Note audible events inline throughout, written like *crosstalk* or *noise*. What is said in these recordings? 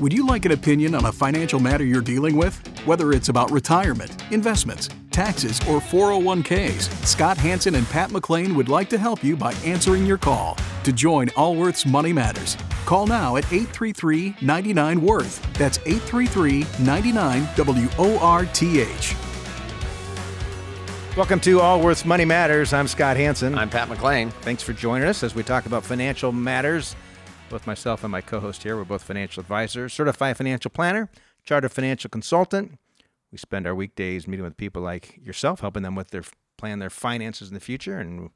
Would you like an opinion on a financial matter you're dealing with? Whether it's about retirement, investments, taxes, or 401ks, Scott Hanson and Pat McClain would like to help you by answering your call. To join Allworth's Money Matters, call now at 833 99 Worth. That's 833 99 W O R T H. Welcome to Allworth's Money Matters. I'm Scott Hanson. I'm Pat McClain. Thanks for joining us as we talk about financial matters. Both myself and my co host here, we're both financial advisors, certified financial planner, chartered financial consultant. We spend our weekdays meeting with people like yourself, helping them with their plan their finances in the future, and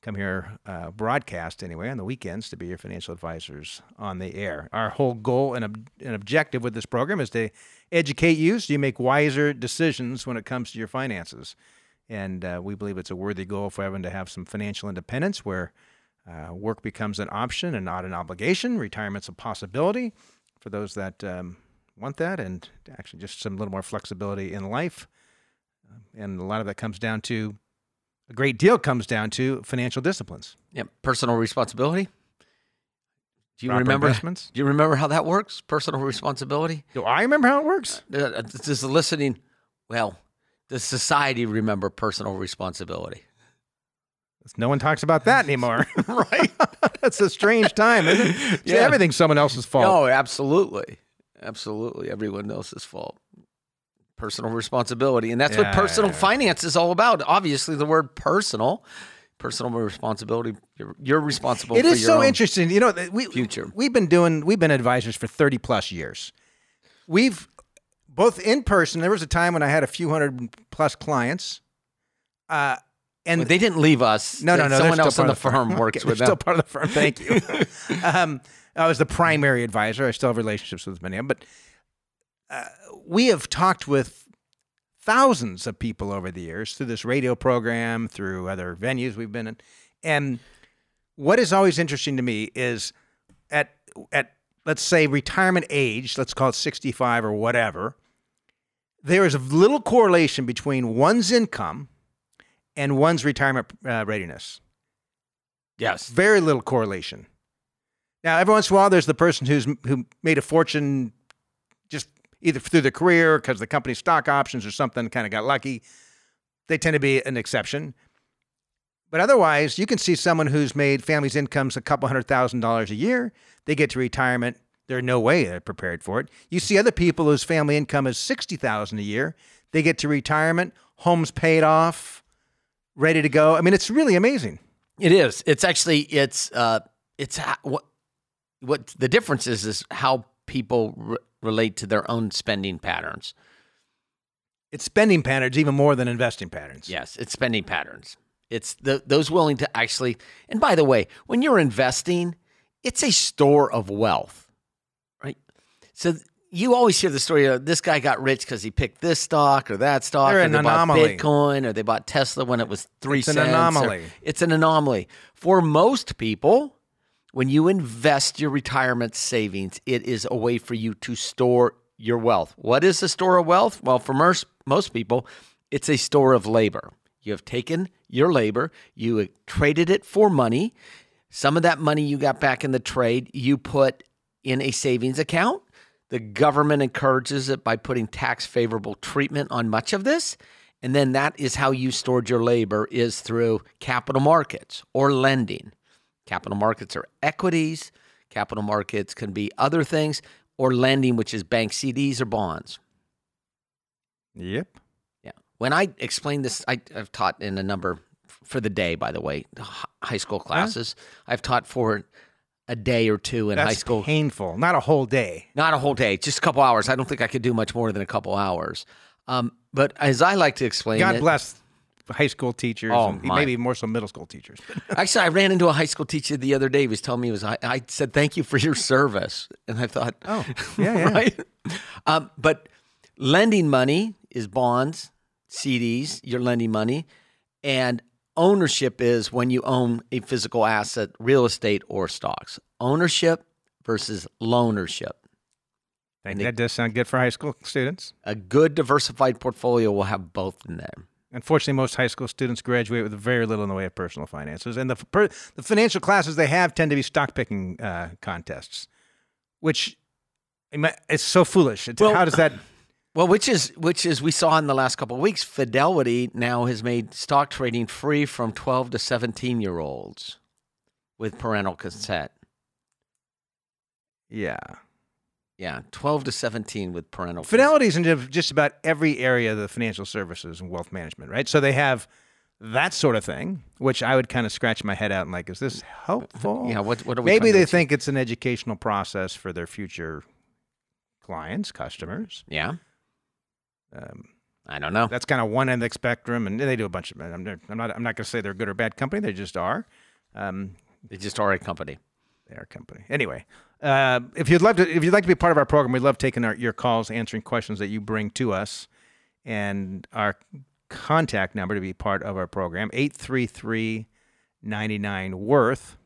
come here uh, broadcast anyway on the weekends to be your financial advisors on the air. Our whole goal and, ob- and objective with this program is to educate you so you make wiser decisions when it comes to your finances. And uh, we believe it's a worthy goal for everyone to have some financial independence where uh, work becomes an option and not an obligation. Retirement's a possibility for those that um, want that, and actually just some little more flexibility in life. Um, and a lot of that comes down to a great deal comes down to financial disciplines. Yep, personal responsibility. Do you Proper remember? Do you remember how that works? Personal responsibility. Do I remember how it works? Uh, Does the listening? Well, does society remember personal responsibility? No one talks about that anymore. *laughs* right. That's a strange time, isn't it? *laughs* Yeah. everything's someone else's fault. Oh, absolutely, absolutely. Everyone else's fault. Personal responsibility, and that's what personal yeah. finance is all about. Obviously, the word personal, personal responsibility. You're, you're responsible. It for is so own interesting. You know, we future. We've been doing. We've been advisors for thirty plus years. We've both in person. There was a time when I had a few hundred plus clients, uh, and But they didn't leave us. no, no, no. Someone else in part the of firm works *laughs* Okay, with them. Still part of the firm. Thank you. *laughs* um, I was the primary advisor. I still have relationships with many of them, but uh, we have talked with thousands of people over the years through this radio program, through other venues we've been in, and what is always interesting to me is at at let's say retirement age, let's call it 65 or whatever, there is a little correlation between one's income and one's retirement uh, readiness. Yes. Very little correlation. Now, every once in a while, there's the person who's who made a fortune just either through their career because the company's stock options or something, kind of got lucky. They tend to be an exception. But otherwise, you can see someone who's made family's incomes a couple hundred thousand dollars a year. They get to retirement. There's no way they're prepared for it. You see other people whose family income is sixty thousand a year. They get to retirement, homes paid off, ready to go. I mean, it's really amazing. It is. It's actually it's uh it's what what the difference is is how people re- relate to their own spending patterns. It's spending patterns even more than investing patterns. Yes, it's spending patterns. It's the those willing to actually. And by the way, when you're investing, it's a store of wealth, right? So you always hear the story of this guy got rich because he picked this stock or that stock, They're or an they anomaly. bought Bitcoin, or they bought Tesla when it was three It's an cents. or- anomaly. it's an anomaly for most people. When you invest your retirement savings, it is a way for you to store your wealth. What is a store of wealth? Well, for most, most people, it's a store of labor. You have taken your labor, you traded it for money. Some of that money you got back in the trade, you put in a savings account. The government encourages it by putting tax favorable treatment on much of this. And then that is how you stored your labor is through capital markets or lending. Capital markets are equities, capital markets can be other things, or lending, which is bank CDs or bonds. Yep. Yeah. When I explain this, I, I've taught in a number for the day, by the way, high school classes. I've taught for a day or two in That's high school. painful. Not a whole day. Not a whole day, just a couple hours. I don't think I could do much more than a couple hours. Um, but as I like to explain, God it, bless high school teachers, Oh, and maybe more so middle school teachers. *laughs* Actually, I ran into a high school teacher the other day. He was telling me he was. I, I said thank you for your service, and I thought, Oh, yeah, *laughs* yeah. right. Um, but lending money is bonds, CDs. You're lending money, and ownership is when you own a physical asset, real estate, or stocks. Ownership versus loanership. Think that does sound good for high school students. A good diversified portfolio will have both in there. Unfortunately, most high school students graduate with very little in the way of personal finances, and the per, the financial classes they have tend to be stock picking uh, contests, which It's so foolish. Well- how does that? Well, which is which is we saw in the last couple of weeks, Fidelity now has made stock trading free from 12 to 17 year olds with parental consent. Yeah. Yeah, 12 to 17 with parental Fidelity is in just about every area of the financial services and wealth management, right? So they have that sort of thing, which I would kind of scratch my head out and like, is this helpful? Yeah, what- what are we Maybe they think it's an educational process for their future clients, customers. Yeah, Um, I don't know. that's kind of one end of the spectrum, and they do a bunch of. I'm, I'm not. I'm not going to say they're a good or bad company. They just are. Um, They just are a company. they are a company. Anyway, uh, if you'd love to, if you'd like to be part of our program, we love taking our, your calls, answering questions that you bring to us, and our contact number to be part of our program 833 99 worth.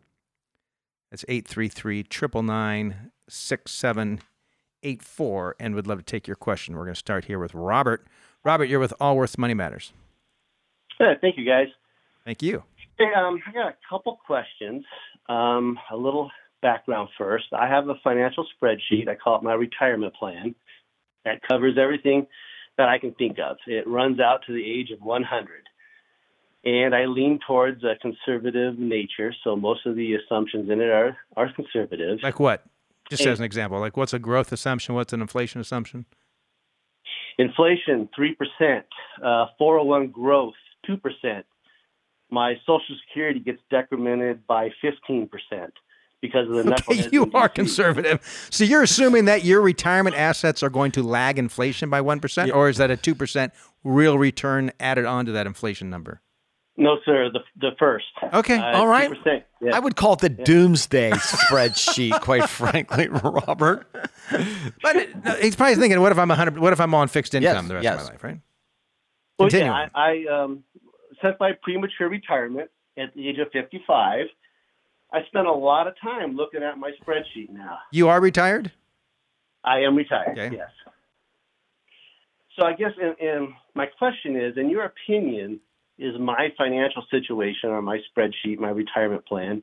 That's 833 999 6784, and we'd love to take your question. We're going to start here with Robert. Robert, you're with Allworth Money Matters. Yeah, thank you, guys. Thank you. Hey, um, I got a couple questions. Um, a little background first. I have a financial spreadsheet. I call it my retirement plan. That covers everything that I can think of. It runs out to the age of 100. And I lean towards a conservative nature, so most of the assumptions in it are, are conservative. Like what? Just Hey. as an example, like what's a growth assumption? What's an inflation assumption? Inflation, 3%. Uh, 401 growth, 2%. My Social Security gets decremented by 15% because of the *laughs* Okay, knuckleheads you are conservative. So you're assuming that your retirement assets are going to lag inflation by 1%, or is that a 2% real return added onto that inflation number? No, sir. The the first. Okay. Uh, All right. yeah. I would call it the doomsday *laughs* spreadsheet, quite frankly, *laughs* Robert. But it- no, he's probably thinking, what if I'm 100 what if I'm on fixed income Yes, the rest yes. of my life, right? well, continue. yeah, I, I um, since my premature retirement at the age of 55, I spent a lot of time looking at my spreadsheet. Now You are retired? I am retired. Okay. Yes. So I guess, in, in my question is, in your opinion, is my financial situation on my spreadsheet, my retirement plan,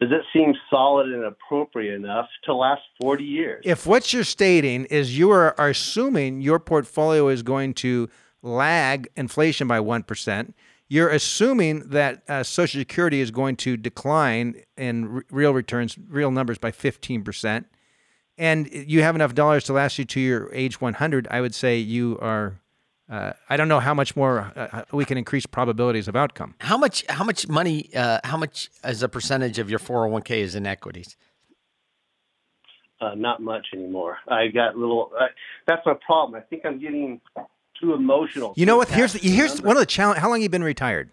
does it seem solid and appropriate enough to last 40 years? If what you're stating is you are, are assuming your portfolio is going to lag inflation by 1%, you're assuming that uh, Social Security is going to decline in r- real returns, real numbers by 15%, and you have enough dollars to last you to your age 100, I would say you are. Uh, I don't know how much more uh, we can increase probabilities of outcome. How much? How much money? Uh, how much as a percentage of your 401k is in equities? Uh, not much anymore. I got little. Uh, that's my problem. I think I'm getting too emotional. You know what? Here's attached to here's numbers. one of the challenge. How long have you been retired?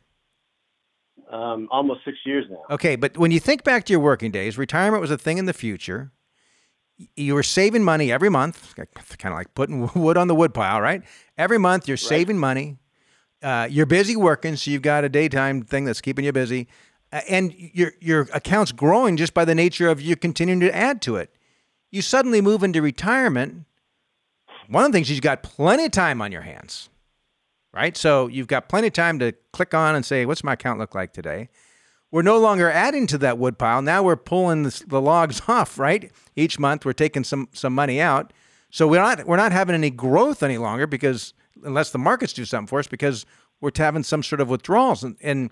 Um, almost six years now. Okay, but when you think back to your working days, retirement was a thing in the future. You were saving money every month, kind of like putting *laughs* wood on the woodpile, right? Every month you're saving money. Uh, you're busy working, so you've got a daytime thing that's keeping you busy, Uh, and your your account's growing just by the nature of you continuing to add to it. You suddenly move into retirement. One of the things is you've got plenty of time on your hands, right? So you've got plenty of time to click on and say, "What's my account look like today?" We're no longer adding to that wood pile. Now we're pulling the, the logs *laughs* off, right? Each month we're taking some some money out. So we're not we're not having any growth any longer because unless the markets do something for us, because we're having some sort of withdrawals, and, and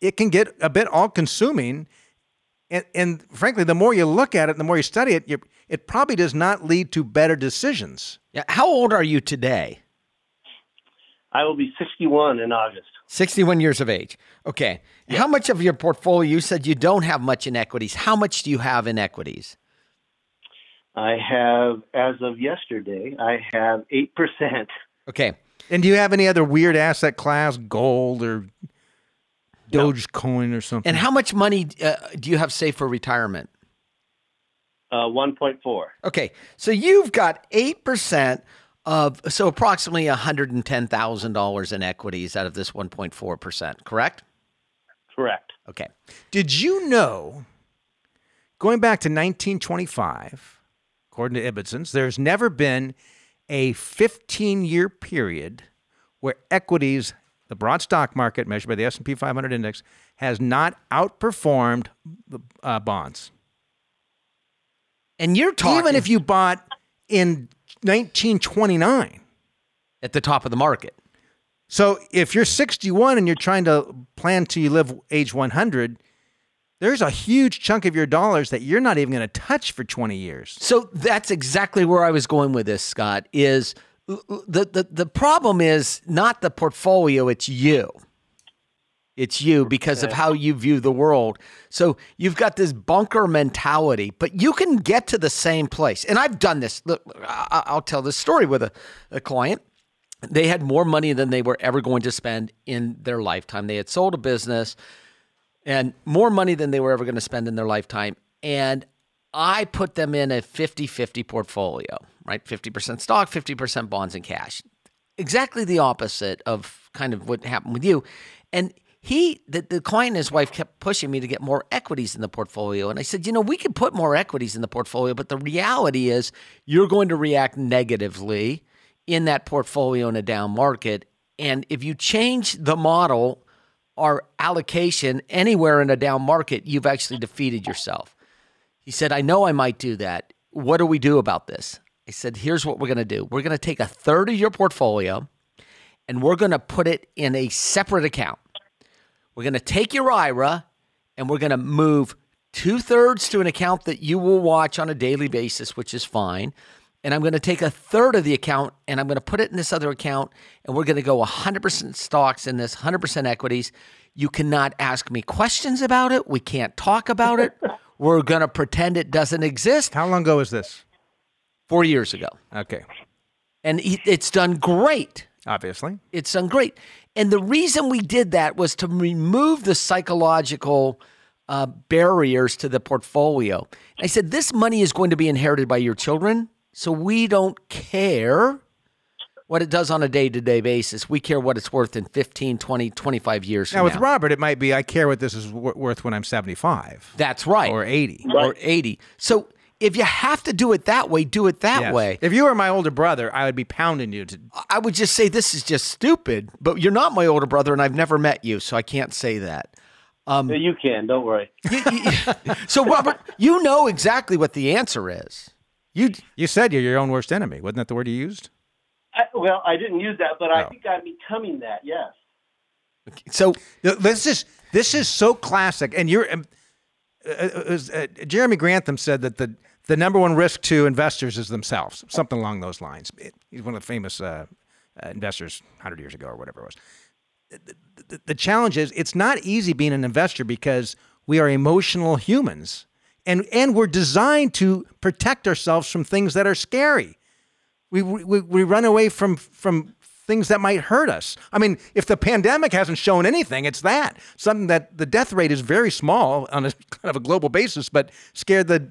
it can get a bit all consuming. And, and frankly, the more you look at it, the more you study it, you, it probably does not lead to better decisions. Yeah. How old are you today? I will be 61 in August. 61 years of age. Okay. How much of your portfolio? You said you don't have much in equities. How much do you have in equities? I have, as of yesterday, I have eight percent. Okay. And do you have any other weird asset class, gold or Dogecoin or something? And how much money uh, do you have saved for retirement? Uh, 1.4. Okay, so you've got eight percent of so approximately one hundred and ten thousand dollars in equities out of this one point four percent. Correct? Correct. Okay. Did you know, going back to 1925, according to Ibbotson's, there's never been a 15 year period where equities, the broad stock market measured by the S&P 500 index, has not outperformed the uh, bonds. And you're talking Even if you bought in 1929. At the top of the market. So if you're 61 and you're trying to plan to live age 100, there's a huge chunk of your dollars that you're not even going to touch for 20 years. So that's exactly where I was going with this, Scott. Is the the the problem is not the portfolio, it's you. It's you because of how you view the world. So you've got this bunker mentality, but you can get to the same place. And I've done this. Look, I'll tell this story with a, a client. They had more money than they were ever going to spend in their lifetime. They had sold a business and more money than they were ever going to spend in their lifetime. And I put them in a 50 50 portfolio, right? 50% stock, 50% bonds and cash. Exactly the opposite of kind of what happened with you. And he, the, the client and his wife kept pushing me to get more equities in the portfolio. And I said, you know, we could put more equities in the portfolio, but the reality is you're going to react negatively in that portfolio in a down market. And if you change the model or allocation anywhere in a down market, you've actually defeated yourself. He said, I know I might do that. What do we do about this? I said, here's what we're going to do. We're going to take a third of your portfolio and we're going to put it in a separate account. We're going to take your IRA and we're going to move two thirds to an account that you will watch on a daily basis, which is fine. And I'm going to take a third of the account and I'm going to put it in this other account. And we're going to go 100% stocks in this, 100% equities. You cannot ask me questions about it. We can't talk about it. *laughs* We're going to pretend it doesn't exist. How long ago was this? Four years ago. Okay, And it's done great. Obviously. It's done great. And the reason we did that was to remove the psychological uh, barriers to the portfolio. I said, this money is going to be inherited by your children. So we don't care what it does on a day to day basis. We care what it's worth in 15, 20, 25 years Now from with now. Robert, it might be I care what this is wor- worth when I'm 75 That's right. or 80. Or 80. So if you have to do it that way, do it that Yes. way. If you were my older brother, I would be pounding you to. I would just say this is just stupid, but you're not my older brother and I've never met you, so I can't say that. Yeah, you can. Don't worry. *laughs* So, Robert, you know exactly what the answer is. You You said you're your own worst enemy. Wasn't that the word you used? I, well, I didn't use that, but I think I'm becoming that. Yes. so This is this is so classic, and you're. Um, uh, uh, was, uh, Jeremy Grantham said that the the number one risk to investors is themselves, something along those lines. He's one of the famous uh, uh, investors 100 years ago or whatever it was. The, the, the challenge is it's not easy being an investor because we are emotional humans, and and we're designed to protect ourselves from things that are scary. we, we, we run away from from things that might hurt us. I mean, if the pandemic hasn't shown anything, it's that something that the death rate is very small on a *laughs* kind of a global basis, but scared the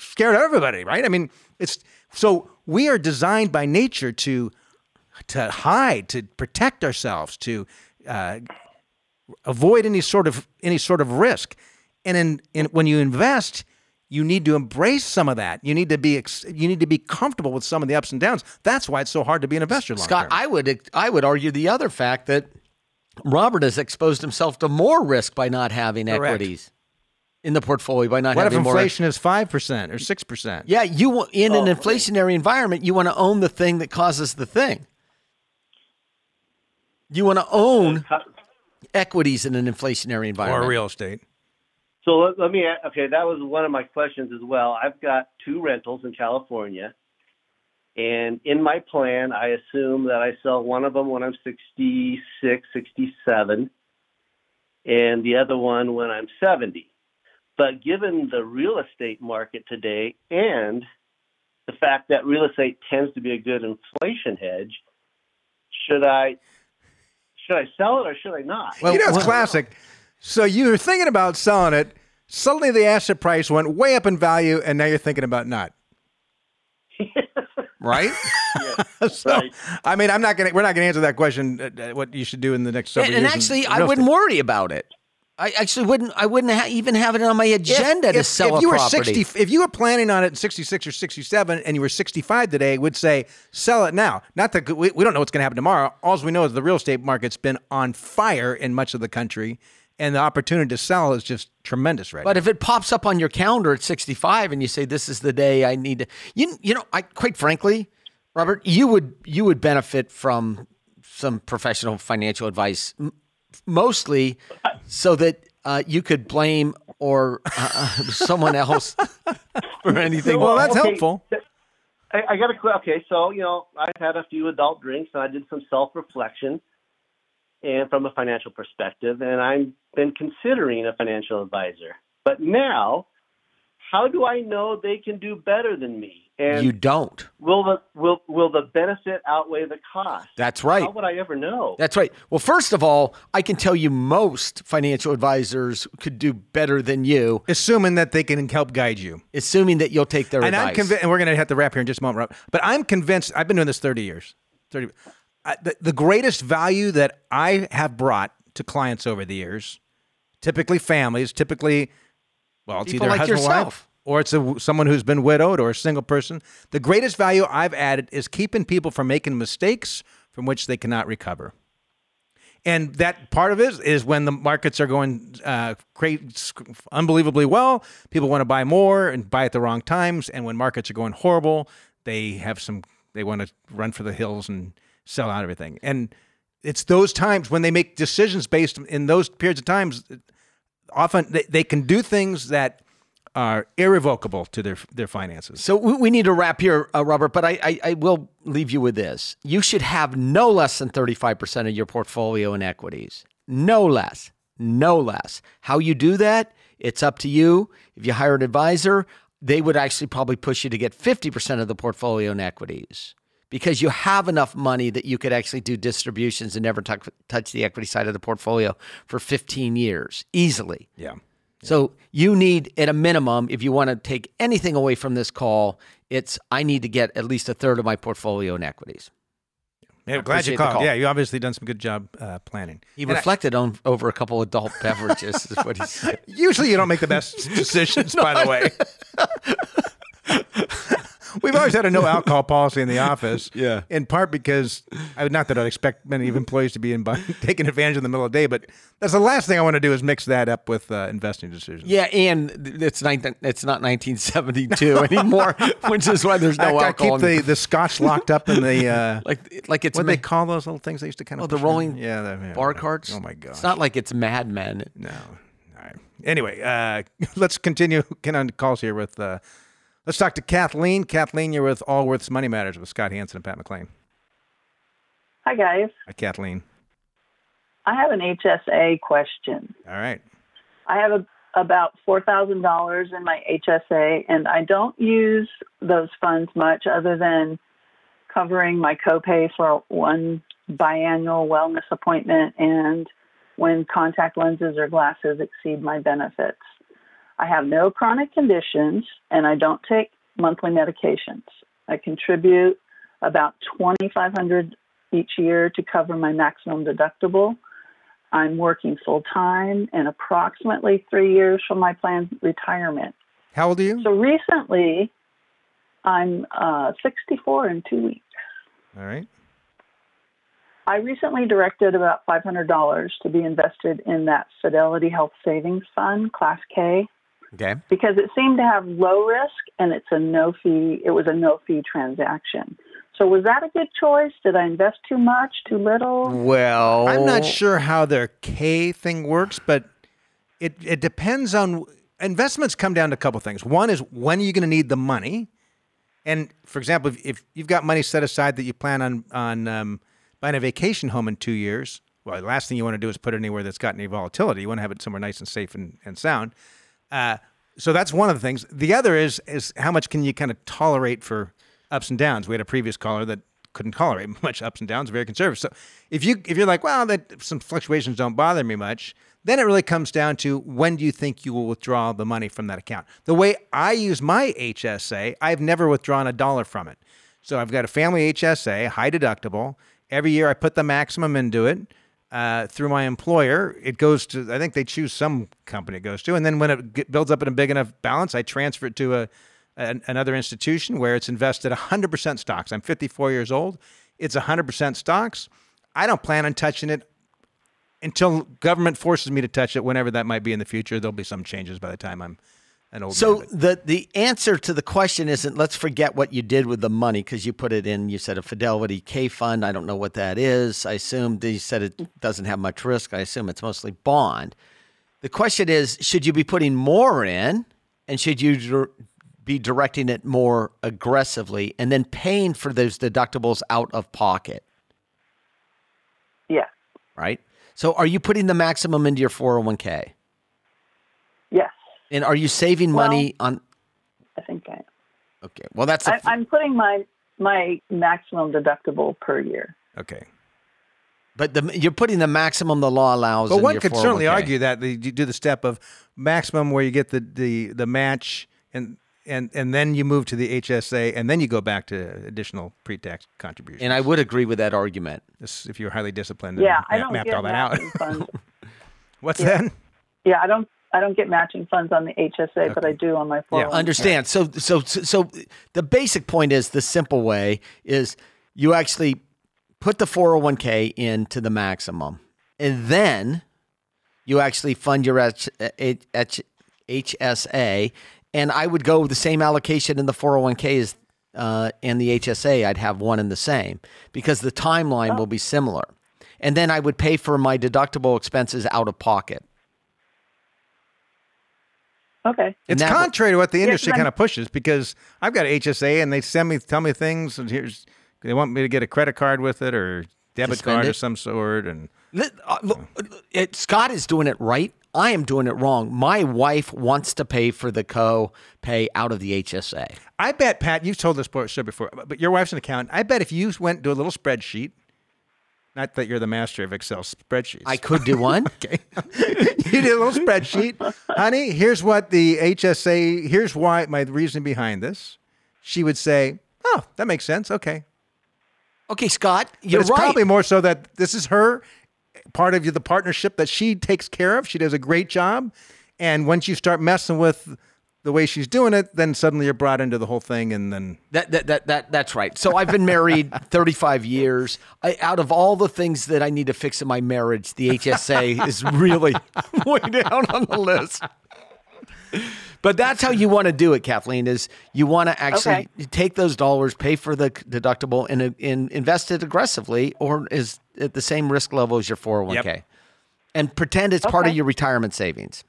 scared everybody, right? I mean, it's so we are designed by nature to to hide, to protect ourselves, to uh, avoid any sort of any sort of risk. And in, in when you invest, you need to embrace some of that. You need to be ex- you need to be comfortable with some of the ups and downs. That's why it's so hard to be an investor. Scott. I would I would argue the other fact that Robert has exposed himself to more risk by not having Correct. equities in the portfolio by not what if having more. inflation is five percent or six percent? Yeah, you wa- in an Oh, inflationary environment, you want to own the thing that causes the thing. You want to own equities in an inflationary environment. or real estate. So let, let me. Okay, that was one of my questions as well. I've got two rentals in California, and in my plan, I assume that I sell one of them when I'm 66, 67, and the other one when I'm 70. But given the real estate market today and the fact that real estate tends to be a good inflation hedge, should I should I sell it or should I not? Well, you know, it's well- classic. So you were thinking about selling it. Suddenly, the asset price went way up in value, and now you're thinking about not. *laughs* right? *laughs* So, Right. I mean, I'm not gonna. We're not gonna answer that question. Uh, uh, what you should do in the next several and, and years. in actually, I wouldn't worry about it. I actually wouldn't. I wouldn't ha- even have it on my agenda to if, sell if you were property. 60 if you were planning on it in 66 or 67 and you were 65 today would say sell it now not that we, we don't know what's going to happen tomorrow all we know is the real estate market's been on fire in much of the country and the opportunity to sell is just tremendous right But now. if it pops up on your calendar at 65 and you say this is the day I need to you you know I quite frankly Robert you would you would benefit from some professional financial advice mostly so that uh, you could blame or uh, someone else *laughs* for anything. well, that's okay. helpful. I, I got to qu- okay. So you know, I've had a few adult drinks, and I did some self-reflection, and from a financial perspective, and I've been considering a financial advisor. But now, how do I know they can do better than me? And you don't. will the will will the benefit outweigh the cost? That's right. How would I ever know? That's right. Well, first of all, I can tell you most financial advisors could do better than you, Assuming that they can help guide you. assuming that you'll take their and advice. I'm convinced, and we're going to have to wrap here in just a moment, Rob. But I'm convinced. I've been doing this 30 years. 30. I, the, the greatest value that I have brought to clients over the years, typically families, typically, well, it's People either a like husband or wife, yourself. Or it's a, someone who's been widowed or a single person. The greatest value I've added is keeping people from making mistakes from which they cannot recover. And that part of it is when the markets are going uh, great, unbelievably well. People want to buy more and buy at the wrong times. And when markets are going horrible, they have some. They want to run for the hills and sell out everything. And it's those times when they make decisions based in those periods of times. Often they, they can do things that are irrevocable to their their finances. So we, need to wrap here, uh, Robert. But I, I, I will leave you with this: you should have no less than thirty-five percent of your portfolio in equities. No less. No less. How you do that? It's up to you. If you hire an advisor, they would actually probably push you to get fifty percent of the portfolio in equities because you have enough money that you could actually do distributions and never touch touch the equity side of the portfolio for fifteen years easily. Yeah. So you need, at a minimum, if you want to take anything away from this call, it's I need to get at least a third of my portfolio in equities. Yeah, glad you called. call. Yeah, you obviously done some good job uh, planning. He And I- reflected on over a couple adult beverages, is what he *laughs* said. Usually, you don't make the best *laughs* decisions. by the way, *laughs* we've always had a no alcohol policy in the office. *laughs* Yeah. In part because I would not that I'd expect many of employees to be in, *laughs* taking advantage in the middle of the day, but that's the last thing I want to do is mix that up with uh, investing decisions. Yeah, and it's 19, it's not 1972 *laughs* anymore, which is why there's I, no I alcohol. keep in- the, the scotch locked up in the uh, like like it's what do they call those little things they used to kind of oh, the push in? rolling yeah, the, yeah, bar whatever. cards. Oh my god, It's not like it's Mad Men. No. All right. Anyway, uh, let's continue. Get on calls here with. Uh, let's talk to Kathleen. Kathleen, you're with Allworth's Money Matters with Scott Hanson and Pat McClain. Hi, guys. Hi, Kathleen. I have an HSA question. All right. I have a, about $4,000 in my HSA, and I don't use those funds much other than covering my copay for one biannual wellness appointment and when contact lenses or glasses exceed my benefits. I have no chronic conditions, and I don't take monthly medications. I contribute about 2500 each year to cover my maximum deductible. I'm working full time and approximately three years from my planned retirement. How old are you? So recently, I'm uh, 64 in two weeks. All right. I recently directed about $500 to be invested in that Fidelity Health Savings Fund, Class K, Okay. because it seemed to have low risk and it's a no fee. It was a no fee transaction. So was that a good choice? Did I invest too much, too little? Well, I'm not sure how their K thing works, but it it depends on investments. Come down to a couple things. One is when are you going to need the money, and for example, if, if you've got money set aside that you plan on on um, buying a vacation home in two years, well, the last thing you want to do is put it anywhere that's got any volatility. You want to have it somewhere nice and safe and, and sound. Uh, so that's one of the things. The other is is how much can you kind of tolerate for ups and downs. We had a previous caller that couldn't tolerate *laughs* much ups and downs, very conservative. So if you if you're like, well, that some fluctuations don't bother me much, then it really comes down to when do you think you will withdraw the money from that account. The way I use my HSA, I've never withdrawn a dollar from it. So I've got a family HSA, high deductible. Every year I put the maximum into it. Uh, through my employer, it goes to. I think they choose some company it goes to, and then when it get, builds up in a big enough balance, I transfer it to a an, another institution where it's invested 100% stocks. I'm 54 years old. It's 100% stocks. I don't plan on touching it until government forces me to touch it, whenever that might be in the future, there'll be some changes by the time I'm an old so habit. the the answer to the question isn't let's forget what you did with the money because you put it in you said a fidelity k fund i don't know what that is i assume you said it doesn't have much risk i assume it's mostly bond. The question is should you be putting more in and should you be directing it more aggressively and then paying for those deductibles out of pocket? Yeah. Right? So are you putting the maximum into your 401k and are you saving money on? I think I am. Okay. Well, that's a, I, I'm putting my my maximum deductible per year. okay. But the, you're putting the maximum the law allows. But in one your could certainly 401k. argue that you do the step of maximum where you get the, the, the match and and and then you move to the HSA and then you go back to additional pre-tax contributions. And I would agree with that argument. This- if you're highly disciplined, Yeah, and I don't mapped get all that out. *laughs* What's Yeah. that? Yeah, I don't I don't get matching funds on the HSA, but I do on my 401. Understand? So, so, so, so the basic point is the simple way is you actually put the 401k into the maximum, and then you actually fund your H- H- H- HSA. And I would go with the same allocation in the 401k as uh, and the HSA. I'd have one and the same because the timeline will be similar. And then I would pay for my deductible expenses out of pocket. Okay. It's that- contrary to what the industry then- kind of pushes because I've got an HSA and they send me tell me things and here's they want me to get a credit card with it or debit card it? of some sort and uh, look, it, Scott is doing it right. I am doing it wrong. My wife wants to pay for the co pay out of the HSA. I bet Pat, you've told this story before, but your wife's an accountant. I bet if you went to a little spreadsheet, not that you're the master of Excel spreadsheets. I could do one. *laughs* okay. *laughs* you did a little spreadsheet, honey. Here's what the HSA. Here's why my reason behind this. She would say, "Oh, that makes sense. Okay." Okay, Scott, But you're it's right. probably more so that this is her part of the partnership that she takes care of. She does a great job, and once you start messing with the way she's doing it, then suddenly you're brought into the whole thing, and then That, that, that, that, that's right. So I've been married *laughs* 35 years. I, out of all the things that I need to fix in my marriage, the HSA *laughs* is really *laughs* way down on the list. But that's how you want to do it, Kathleen. Is you want to actually take those dollars, pay for the deductible, and, uh, and invest it aggressively, or is at the same risk level as your 401k, Yep. and pretend it's part of your retirement savings.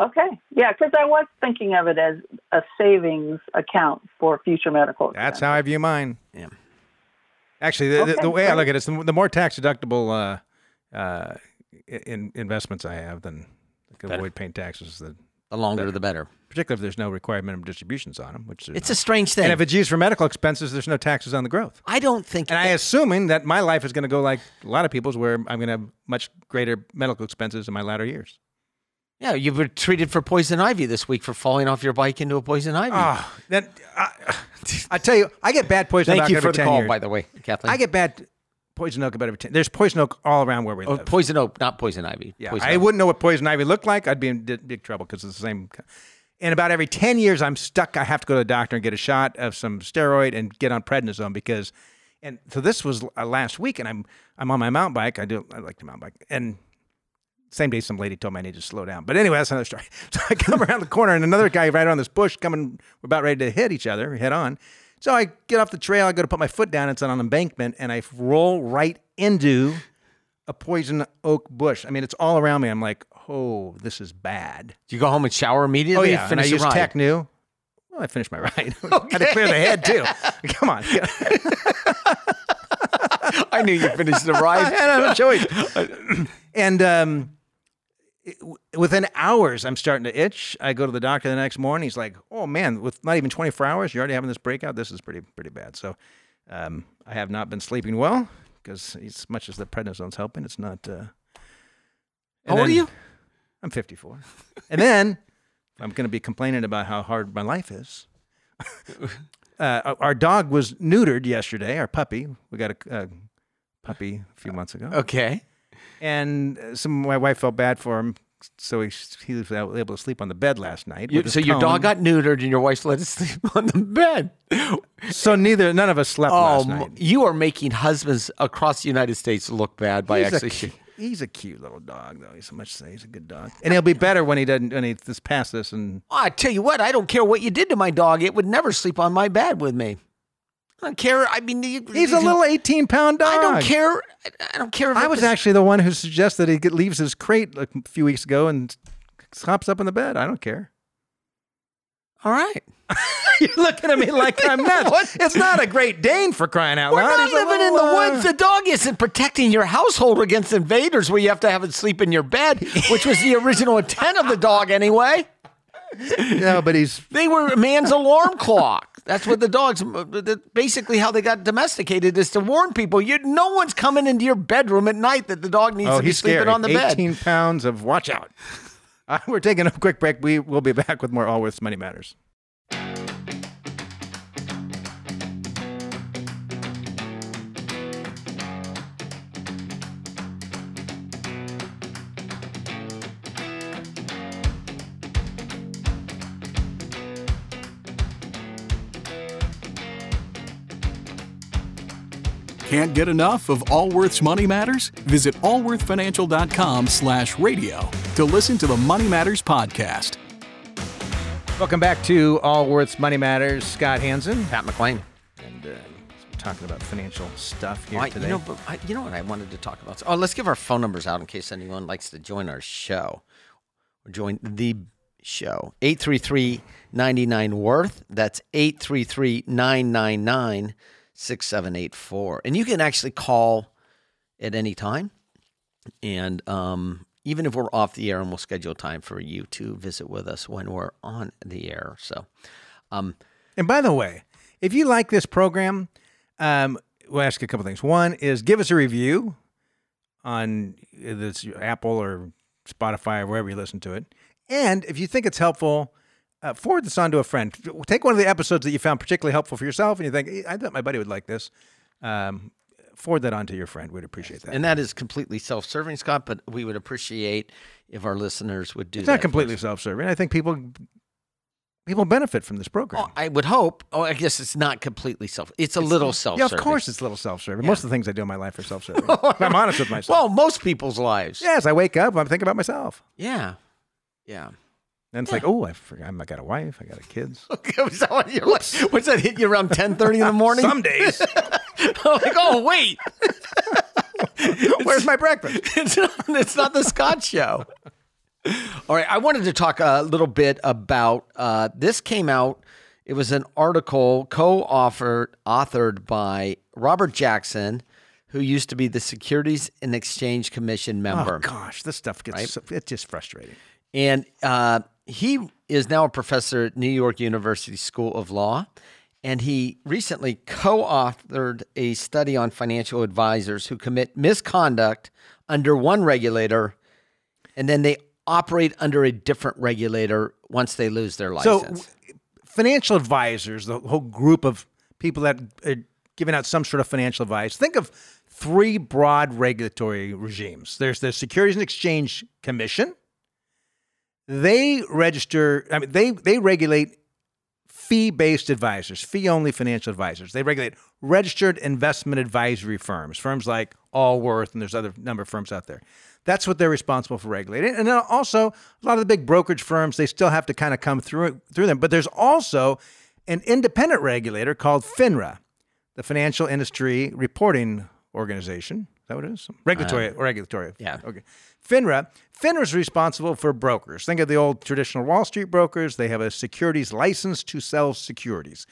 Okay. Yeah, because I was thinking of it as a savings account for future medical. that's how I view mine. Yeah. Actually, the, the, the way I look at it is the, the more tax deductible uh, uh, in, investments I have, then I can avoid paying taxes. The, The longer, the better. particularly if there's no required minimum distributions on them, which It's not. a strange thing. and if it's used for medical expenses, there's no taxes on the growth. I don't think. And I'm assuming that my life is going to go like a lot of people's, where I'm going to have much greater medical expenses in my latter years. Yeah, you were treated for poison ivy this week for falling off your bike into a poison ivy. Ah, that I, I tell you, I get bad poison Thank oak you every for the call, years. by the way, Kathleen. I get bad poison oak about every 10. There's poison oak all around where we oh, live. poison oak, not poison ivy. Yeah, poison I oak. wouldn't know what poison ivy looked like. I'd be in big trouble because it's the same. And about every 10 years, I'm stuck. I have to go to the doctor and get a shot of some steroid and get on prednisone because, and so this was uh, last week, and I'm I'm on my mountain bike. I do I like to mountain bike, and same day some lady told me I need to slow down. But anyway, that's another story. *laughs* So I come around the corner, and another guy right on this bush coming. We're about ready to hit each other head on. So I get off the trail. I go to put my foot down. It's on an embankment, and I roll right into a poison oak bush. I mean, it's all around me. I'm like, oh, this is bad. Do you go home and shower immediately? Oh yeah, and I finish your use ride? Tech New. Well, I finished my *laughs* ride. Had to clear the head too. *laughs* Come on, I knew you finished the ride. I had no choice. *clears throat* and um, within hours, I'm starting to itch. I go to the doctor the next morning. He's like, "Oh man, with not even 24 hours, you're already having this breakout. This is pretty pretty bad." So, um, I have not been sleeping well because as much as the prednisone's helping, it's not. Uh, How old are you? I'm 54. and then I'm going to be complaining about how hard my life is. *laughs* uh, our dog was neutered yesterday. Our puppy. We got a, a puppy a few months ago, Okay. And some my wife felt bad for him, so he he was able to sleep on the bed last night. You- so your dog got neutered and your wife let it *laughs* sleep on the bed. So neither none of us slept Oh, last night. you are making husbands across the United States look bad by He's actually. He's a cute little dog, though. He's so much he's a good dog, and he'll be *laughs* better when he doesn't when he just past this. And I tell you what, I don't care what you did to my dog; it would never sleep on my bed with me. I don't care. I mean, he- he's a little eighteen pound dog. I don't care. I- don't care. If I was actually the one who suggested he get- leaves his crate a few weeks ago and hops up in the bed. I don't care. all right. *laughs* You're looking at me like I'm *laughs* nuts. What? It's not a Great Dane for crying out We're loud. not He's living in the uh, woods. The dog isn't protecting your household against invaders where you have to have it sleep in your bed, which was the original intent of the dog anyway. *laughs* No, but he's They were a man's alarm clock. That's what the dogs. Basically, how they got domesticated is to warn people. You, no one's coming into your bedroom at night that the dog needs oh to be sleeping on the bed. 18 pounds of watch out. *laughs* Uh, we're taking a quick break. We will be back with more Allworth's Money Matters. Can't get enough of Allworth's Money Matters? Visit allworthfinancial.com slash radio to listen to the Money Matters podcast. Welcome back to Allworth's Money Matters. Scott Hanson. Pat McClain. And uh, we're talking about financial stuff here Well, I- today. You know, but I, you know what I wanted to talk about? Oh, let's give our phone numbers out in case anyone likes to join our show or join the show. 833-99 worth. That's 833-999 6784. And you can actually call at any time. And um, even if we're off the air, and we'll schedule time for you to visit with us when we're on the air. So, um, And by the way, if you like this program, um, we'll ask a couple things. One is give us a review on this Apple or Spotify or wherever you listen to it. And if you think it's helpful, uh, forward this on to a friend. Take one of the episodes that you found particularly helpful for yourself, and you think, "Eh, I thought my buddy would like this. Um, forward that on to your friend. We'd appreciate that. and that is completely self-serving, Scott. But we would appreciate if our listeners would do that. it's that. not completely self-serving. I think people people benefit from this program. Oh, I would hope. Oh, I guess it's not completely self. It's a little self-serving. of course, it's a little self-serving. Most of the things I do in my life are self-serving. *laughs* I'm honest with myself. Well, most people's lives. Yes, I wake up, I'm thinking about myself. Yeah. Yeah. And it's like, *laughs* oh, I forgot, I got a wife, I got kids. *laughs* Was that what you're like? What's that hit you around ten thirty in the morning? Some days, *laughs* I'm like, oh wait, where's my breakfast? it's not, it's not the Scott show. All right, I wanted to talk a little bit about uh, this. Came out. It was an article co-authored authored by Robert Jackson, who used to be the Securities and Exchange Commission member. Oh gosh, this stuff gets so, it's just frustrating. And uh, he is now a professor at New York University School of Law. And he recently co authored a study on financial advisors who commit misconduct under one regulator and then they operate under a different regulator once they lose their license. So, license. financial advisors, the whole group of people that are giving out some sort of financial advice. Think of three broad regulatory regimes. There's the Securities and Exchange Commission. They register. I mean, they they regulate fee-based advisors, fee-only financial advisors. They regulate registered investment advisory firms, firms like Allworth, and there's other number of firms out there. That's what they're responsible for regulating. And then also, a lot of the big brokerage firms, they still have to kind of come through through them. But there's also an independent regulator called FINRA, the Financial Industry Reporting Organization. Is that what it is? Regulatory, regulatory. yeah. Okay. FINRA. FINRA is responsible for brokers. Think of the old traditional Wall Street brokers. They have a securities license to sell securities.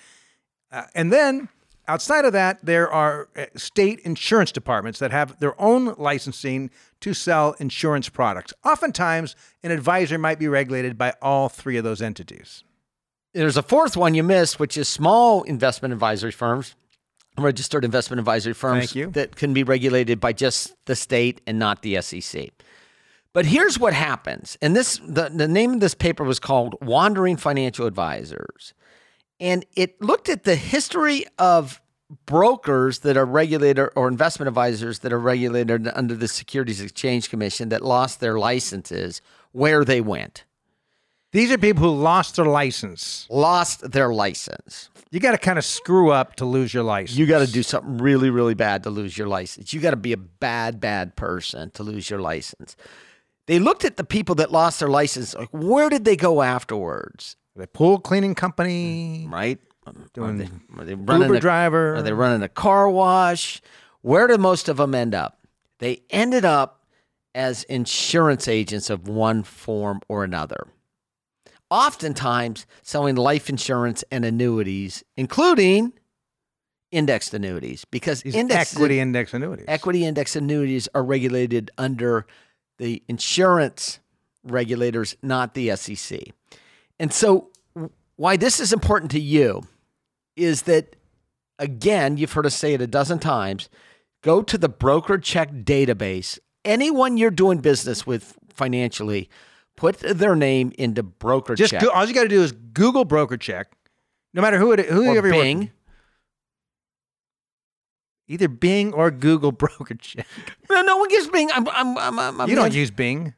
Uh, and then outside of that, there are uh, state insurance departments that have their own licensing to sell insurance products. Oftentimes, an advisor might be regulated by all three of those entities. There's a fourth one you missed, which is small investment advisory firms, registered investment advisory firms that can be regulated by just the state and not the SEC. But here's what happens. And this the, the name of this paper was called Wandering Financial Advisors. And it looked at the history of brokers that are regulated or investment advisors that are regulated under the Securities Exchange Commission that lost their licenses, where they went. These are people who lost their license. lost their license. You got to kind of screw up to lose your license. You got to do something really, really bad to lose your license. You got to be a bad, bad person to lose your license. They looked at the people that lost their license. Like, where did they go afterwards? the pool cleaning company, mm, Right? doing Are they, are they running Uber a, driver. Are they running a car wash? Where do most of them end up? They ended up as insurance agents of one form or another. Oftentimes selling life insurance and annuities, including indexed annuities, because equity index annuities. equity index annuities are regulated under the insurance regulators, not the SEC. And so, why this is important to you is that, again, you've heard us say it a dozen times go to the broker check database. Anyone you're doing business with financially, put their name into broker Just check go, all you got to do is Google broker check, no matter who it who or you ever Bing. either Bing or Google *laughs* broker check. No, no one gives Bing. I'm, I'm, I'm, I'm, I'm you don't gonna- use Bing.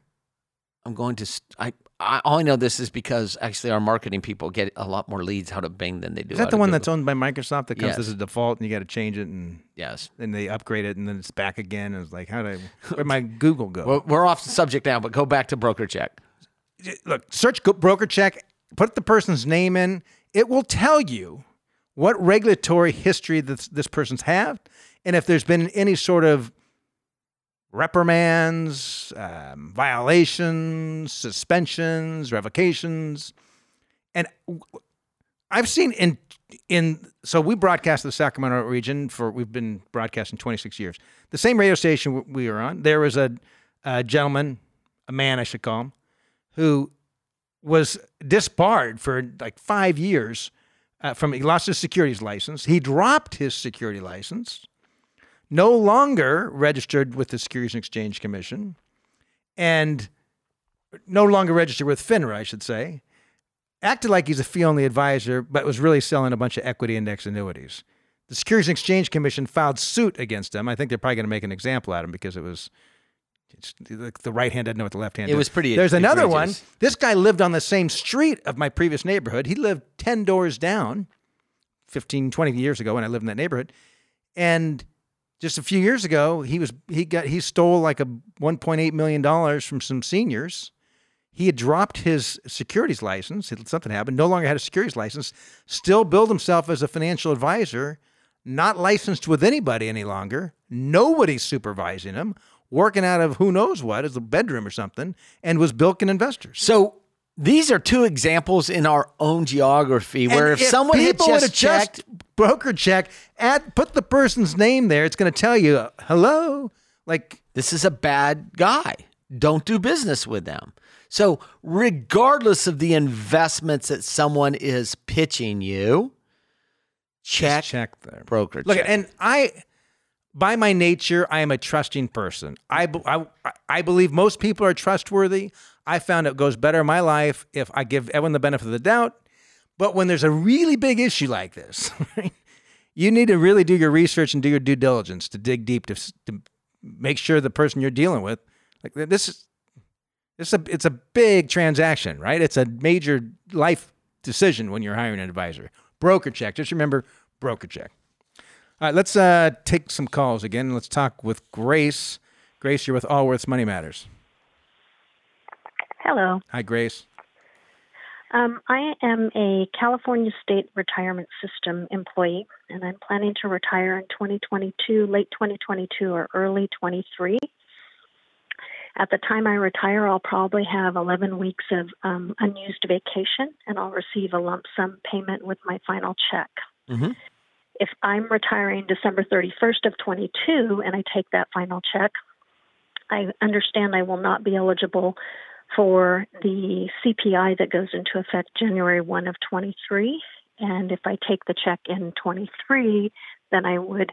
I'm going to. st- I, I all I know this is because actually our marketing people get a lot more leads out of Bing than they do. Is that the one Google. that's owned by Microsoft that comes Yes. as a default and you got to change it and Yes. and they upgrade it and then it's back again and it's like how do I where'd my Google go? Well, we're off the subject now, but go back to broker check. Look, search broker check, put the person's name in. It will tell you what regulatory history this, this person's have, and if there's been any sort of reprimands, um, violations, suspensions, revocations, and I've seen in in so we broadcast the Sacramento region for we've been broadcasting 26 years. The same radio station we were on, there was a, a gentleman, a man I should call him, who was disbarred for like five years uh, from he lost his securities license. He dropped his security license, no longer registered with the Securities and Exchange Commission, and no longer registered with FINRA, I should say. Acted like he's a fee only advisor, but was really selling a bunch of equity index annuities. The Securities and Exchange Commission filed suit against him. I think they're probably going to make an example out of him because it was it's, the the right hand doesn't know what the left hand It was pretty There's another one. This guy lived on the same street of my previous neighborhood. He lived 10 doors down 15, 20 years ago when I lived in that neighborhood. And just a few years ago, he was he got he stole like a 1.8 million dollars from some seniors. He had dropped his securities license. Something happened. No longer had a securities license. Still billed himself as a financial advisor. Not licensed with anybody any longer. Nobody's supervising him. Working out of who knows what, as a bedroom or something, and was bilking investors. So these are two examples in our own geography where And if, someone had people just would've just broker check, add put the person's name there, it's going to tell you hello. Like this is a bad guy. Don't do business with them. So, regardless of the investments that someone is pitching you, check, just check there. broker Look, check. and I, by my nature, I am a trusting person. I, I, I believe most people are trustworthy. I found it goes better in my life if I give everyone the benefit of the doubt. But when there's a really big issue like this, *laughs* right, you need to really do your research and do your due diligence to dig deep to, to make sure the person you're dealing with, like this is, it's a it's a big transaction, right? It's a major life decision when you're hiring an advisor. Broker check. Just remember broker check. All right, let's uh, take some calls again. Let's talk with Grace. Grace, you're with Allworth's Money Matters. Hello. Hi, Grace. Um, I am a California State Retirement System employee, and I'm planning to retire in 2022, late 2022, or early 23. At the time I retire, I'll probably have 11 weeks of um, unused vacation, and I'll receive a lump sum payment with my final check. Mhm. If I'm retiring December 31st of 22 and I take that final check, I understand I will not be eligible for the CPI that goes into effect January 1 of 23. And if I take the check in 23, then I would,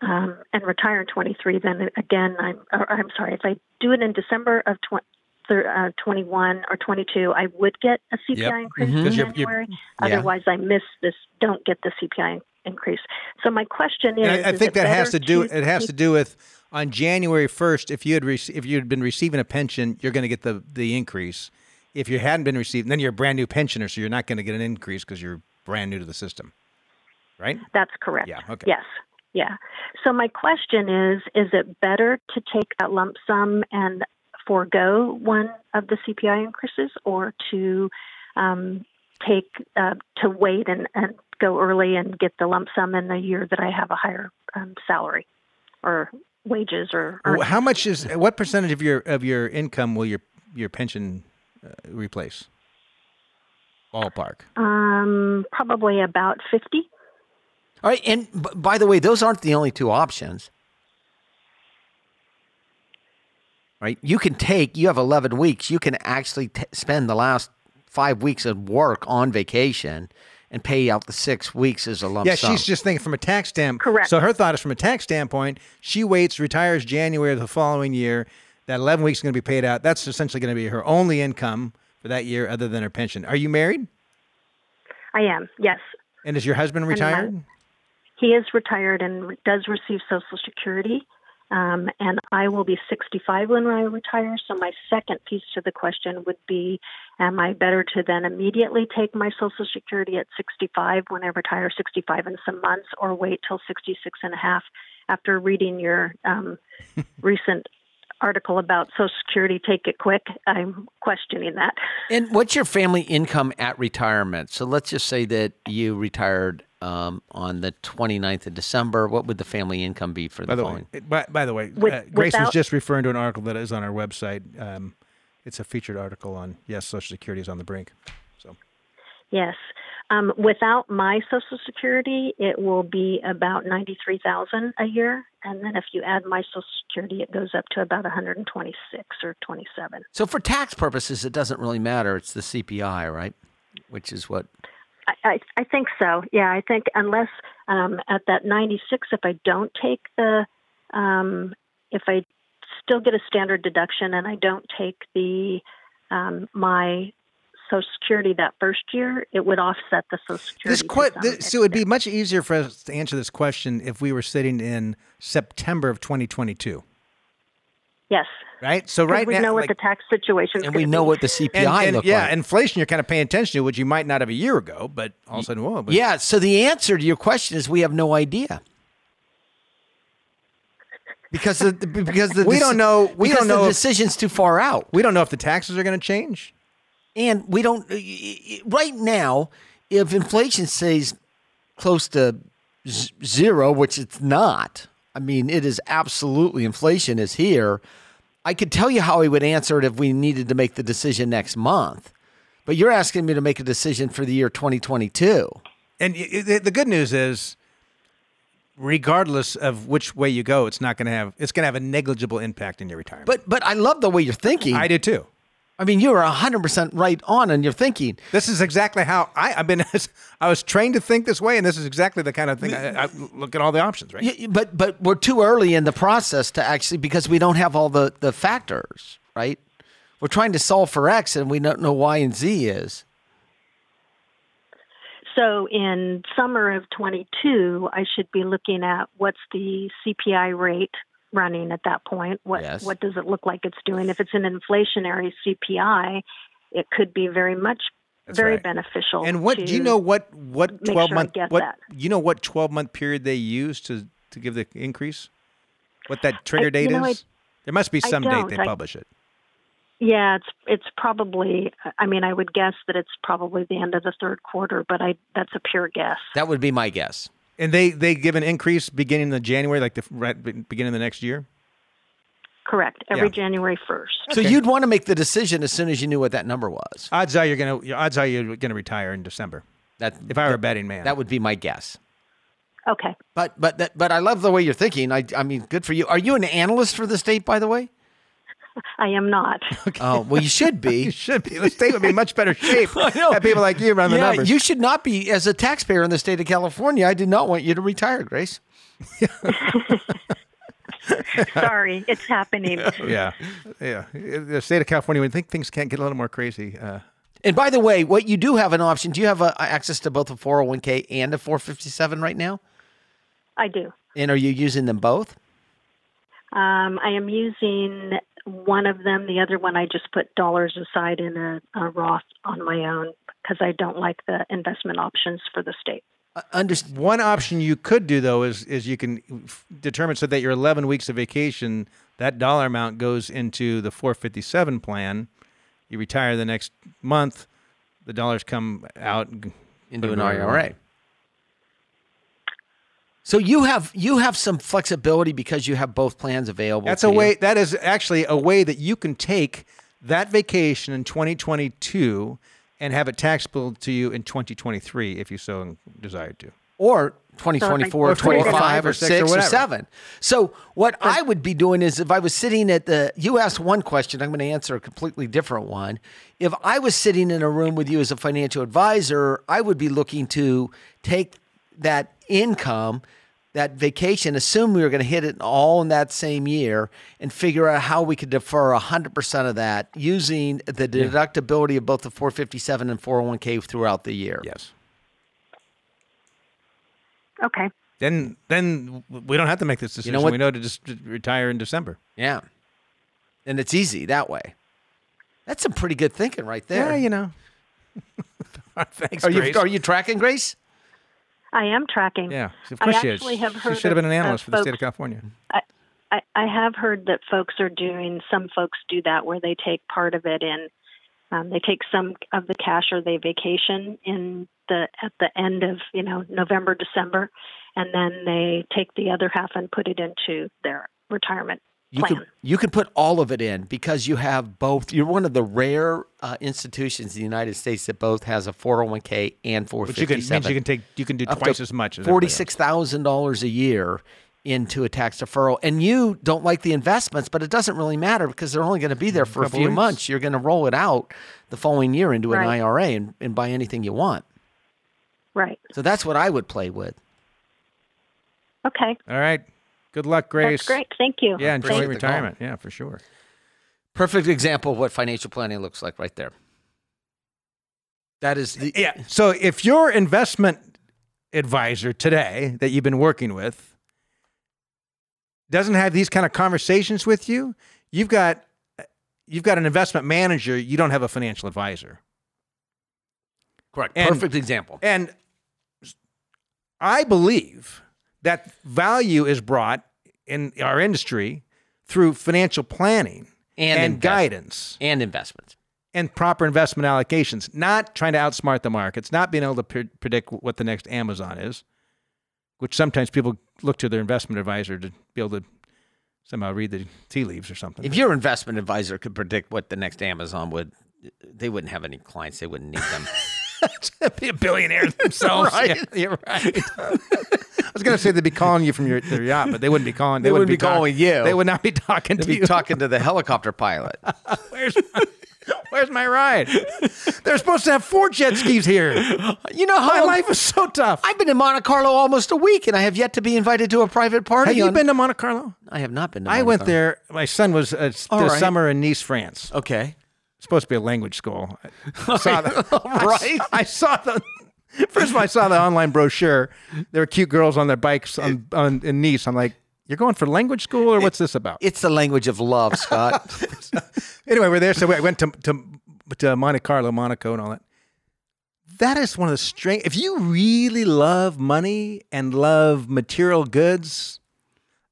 um, and retire in 23, then again, I'm, or, I'm sorry, if I do it in December of 20, uh, 21 or 22, I would get a CPI Yep. increase Mhm. in 'Cause you're- you're- January. Yeah. Otherwise, I miss this, don't get the CPI increase. So my question is, I, I think it that has to do. It has to do with on January 1st. If you had rec- if you had been receiving a pension, you're going to get the the increase. if you hadn't been receiving, then you're a brand new pensioner, so you're not going to get an increase because you're brand new to the system, right? That's correct. Yeah, okay. Yes. Yeah. So my question is: Is it better to take that lump sum and forego one of the CPI increases, or to um, take uh, to wait and, and go early and get the lump sum in the year that I have a higher um, salary or wages or, or How much is what percentage of your of your income will your your pension uh, replace? Ballpark. um, probably about fifty. All right, and b- by the way, those aren't the only two options. Right? You can take, you have 11 weeks, you can actually t- spend the last five weeks of work on vacation and pay out the six weeks as a lump Yeah, sum. she's just thinking from a tax standpoint. Correct. So her thought is from a tax standpoint, she waits, retires January of the following year. That 11 weeks is going to be paid out. That's essentially going to be her only income for that year other than her pension. Are you married? I am. Yes. And is your husband retired? He is retired and does receive Social Security. Um, and I will be 65 when I retire. So my second piece to the question would be, am I better to then immediately take my Social Security at 65 when I retire, 65 in some months, or wait till 66 and a half? After reading your um, *laughs* recent article about Social Security, take it quick, I'm questioning that. And what's your family income at retirement? So let's just say that you retired um, on the 29th of December. What would the family income be for the By the following? way, by, by the way, With- uh, Grace was just referring to an article that is on our website. Um, it's a featured article on yes, Social Security is on the brink. So Yes. Um, without my Social Security, it will be about ninety-three thousand a year, and then if you add my Social Security, it goes up to about one hundred and twenty-six or twenty-seven. So for tax purposes, it doesn't really matter. It's the CPI, right? Which is what I, I, I think so. Yeah, I think unless um, at that ninety-six, if I don't take the, um, if I still get a standard deduction and I don't take the um, my Social Security that first year, it would offset the Social Security. this que- this, so it'd be much easier for us to answer this question if we were sitting in September of 2022, yes. right? So right we now, we know what like- the tax situation and we know what the CPI and, and look yeah, like. inflation you're kind of paying attention to, which you might not have a year ago, but all of a sudden, whoa. But yeah. So the answer to your question is we have no idea. Because the, because the *laughs* We don't know- we don't know the if- decision's too far out. we don't know if the taxes are going to change. And we don't right now. If inflation stays close to z- zero, which it's not, I mean, it is absolutely inflation is here. I could tell you how he would answer it if we needed to make the decision next month, but you're asking me to make a decision for the year 2022. And y- y- the the good news is, regardless of which way you go, it's not going to have it's going to have a negligible impact in your retirement. But but I love the way you're thinking. I do too. I mean, you're 100% right on in your thinking. This is exactly how I, I've been. *laughs* I was trained to think this way, and this is exactly the kind of thing. I, I look at all the options, right? Yeah, but but we're too early in the process to actually because we don't have all the the factors, right? We're trying to solve for X and we don't know Y and Z is. So in summer of 22, I should be looking at what's the CPI rate running at that point. What Yes. what does it look like it's doing? If it's an inflationary CPI, it could be very much That's very right. beneficial. And what to, do you know? What what twelve sure month what that. you know what twelve month period they use to to give the increase? What that trigger I- date know, is? there must be some date don't. they I- publish it. Yeah, it's it's probably. I mean, I would guess that it's probably the end of the third quarter, but I that's a pure guess. That would be my guess. And they they give an increase beginning in January, like the right, beginning of the next year. Correct. Every Yeah. January 1st. So you'd want to make the decision as soon as you knew what that number was. Odds are you're gonna odds are you're gonna retire in December. That If I were a betting man, that would be my guess. Okay. But but that, but I love the way you're thinking. I I mean, good for you. Are you an analyst for the state, by the way? I am not. *laughs* Oh well, you should be. *laughs* you should be. The state would be in much better *laughs* shape. I know. Have people like you run the yeah, numbers. you should not be as a taxpayer in the state of California. I do not want you to retire, Grace. Sorry, it's happening. yeah, yeah. The state of California would think things can't get a little more crazy. Uh, And by the way, what you do have an option. Do you have uh access to both a 401k and a 457 right now? I do. And are you using them both? Um, I am using one of them. The other one, I just put dollars aside in a, a Roth on my own because I don't like the investment options for the state. Uh, under, One option you could do though is is you can f- determine so that your 11 weeks of vacation that dollar amount goes into the 457 plan. You retire the next month, the dollars come out into an it wherever you want. IRA. So you have you have some flexibility because you have both plans available. That's to a you. way. That is actually a way that you can take that vacation in 2022 and have it taxable to you in 2023 if you so desired to. or 2024 Or or 25 25 or or 6 or or 7. So what I would be doing is if I was sitting at the you asked one question, I'm going to answer a completely different one. If I was sitting in a room with you as a financial advisor, I would be looking to take that income that vacation, assume we were going to hit it all in that same year, and figure out how we could defer 100% of that using the deductibility of both the 457 and 401k throughout the year. Yes. Okay. Then then we don't have to make this decision. know what? We know to just retire in December. Yeah. And it's easy that way. That's some pretty good thinking right there. Yeah, you know. *laughs* Thanks, are you Grace. are you tracking Grace? I am tracking. Yeah, of I course she is. actually have She should have been an analyst for the state of California. I, I have heard that folks are doing, some folks do that where they take part of it in, um, they take some of the cash or they vacation in the, at the end of, you know, November, December, and then they take the other half and put it into their retirement You plan. can you can put all of it in because you have both. You're one of the rare uh, institutions in the United States that both has a 401k and Which you can means you can take you can do Up twice as much as forty-six thousand dollars a year into a tax deferral, and you don't like the investments, but it doesn't really matter because they're only going to be there for a Couple few weeks. months. You're going to roll it out the following year into an IRA and, and buy anything you want. right. So that's what I would play with. Okay. All right. Good luck, Grace. That's great. Thank you. Yeah, enjoy Appreciate call. retirement. Yeah, for sure. Perfect example of what financial planning looks like right there. That is the Yeah. So if your investment advisor today that you've been working with doesn't have these kind of conversations with you, you've got you've got an investment manager, you don't have a financial advisor. correct. And- Perfect example. And I believe that value is brought in our industry through financial planning And and, invest- guidance And investments. and proper investment allocations, not trying to outsmart the markets, not being able to pre- predict what the next Amazon is, which sometimes people look to their investment advisor to be able to somehow read the tea leaves or something. If your investment advisor could predict what the next Amazon would, they wouldn't have any clients. They wouldn't need them. *laughs* be a billionaire themselves. *laughs* Right. Yeah, you're right. *laughs* I was going to say they'd be calling you from your their yacht, but they wouldn't be calling. They wouldn't be talk- calling you. They would not be talking They'd to be you. talking to the helicopter pilot. *laughs* Where's my, where's my ride? They're supposed to have four jet skis here. You know My how life is so tough. I've been in Monte Carlo almost a week, and I have yet to be invited to a private party. Have you on- been to Monte Carlo? I have not been. To I went Carlo. there. My son was uh, All right. summer in Nice, France. Okay. It's supposed to be a language school. I *laughs* saw the, Right. I, *laughs* I saw the. *laughs* First of all, I saw the online brochure. There were cute girls on their bikes on, on in Nice. I'm like, you're going for language school, or what's this about? It's the language of love, *laughs* Scott. anyway, we're there. So I went to, to to Monte Carlo, Monaco, and all that. That is one of the strange. If you really love money and love material goods,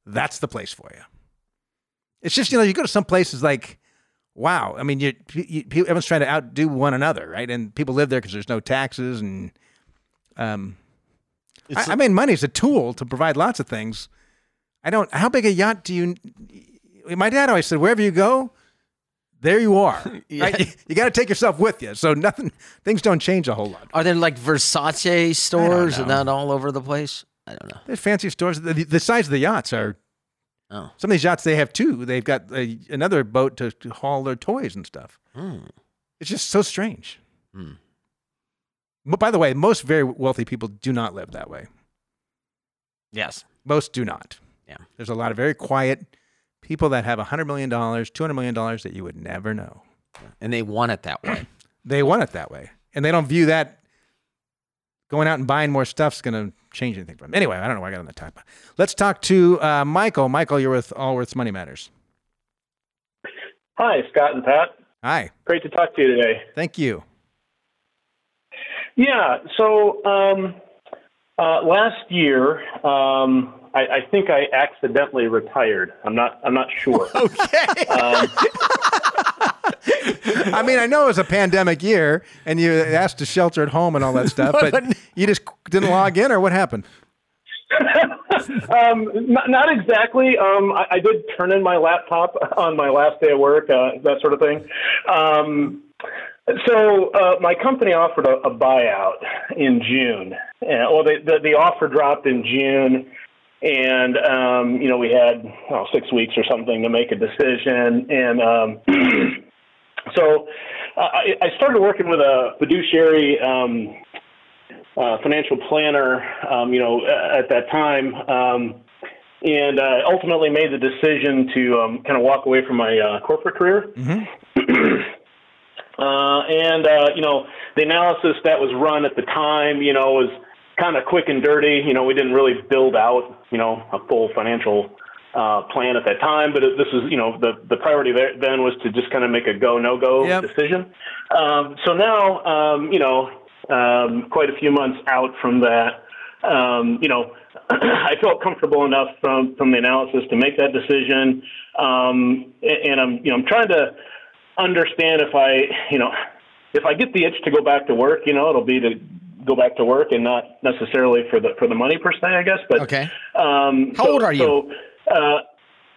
that's the place for you. It's just you know you go to some places like, wow. I mean, you, you everyone's trying to outdo one another, right? And people live there because there's no taxes and. Um, I, I mean, money is a tool to provide lots of things. I don't. How big a yacht do you? My dad always said, wherever you go, there you are. *laughs* Yeah. Right? You, you got to take yourself with you. So nothing, things don't change a whole lot. Are there like Versace stores and that all over the place? I don't know. There's fancy stores. The, the size of the yachts are. Oh. Some of these yachts they have two. They've got a, another boat to, to haul their toys and stuff. Hmm. It's just so strange. Hmm. But by the way, most very wealthy people do not live that way. Yes. Most do not. Yeah. There's a lot of very quiet people that have $100 million, $200 million that you would never know. And they want it that way. *clears throat* They want it that way. And they don't view that going out and buying more stuff is going to change anything for them. Anyway, I don't know why I got on the top. Let's talk to uh, Michael. Michael, you're with Allworth's Money Matters. Hi, Scott and Pat. Hi. Great to talk to you today. Thank you. Yeah. So um, uh, last year, um, I, I, think I accidentally retired. I'm not. I'm not sure. *laughs* okay. Um, *laughs* I mean, I know it was a pandemic year, and you asked to shelter at home and all that *laughs* stuff, but you just didn't log in, or what happened? um, not, not, exactly. Um, I, I, did turn in my laptop on my last day of work, uh, that sort of thing. Um, so uh, my company offered a, a buyout in June. Uh, well, the, the, the offer dropped in June, and um, you know we had six weeks or something to make a decision. And um, *clears throat* so uh, I, I started working with a fiduciary um, uh, financial planner, um, you know, at that time, um, and uh, ultimately made the decision to um, kind of walk away from my uh, corporate career. Mm-hmm. *clears throat* uh, and uh, you know, the analysis that was run at the time, you know, was kind of quick and dirty. You know, we didn't really build out, you know, a full financial uh, plan at that time, but this is, you know, the, the priority there then was to just kind of make a go, no go yep. decision. Um, so now, um, you know, um, quite a few months out from that. Um, you know, *clears throat* I felt comfortable enough from from the analysis to make that decision, um, and I'm you know I'm trying to understand if I you know if I get the itch to go back to work, you know, it'll be to go back to work and not necessarily for the for the money per se, I guess. But okay, um, how so, old are you? So, uh,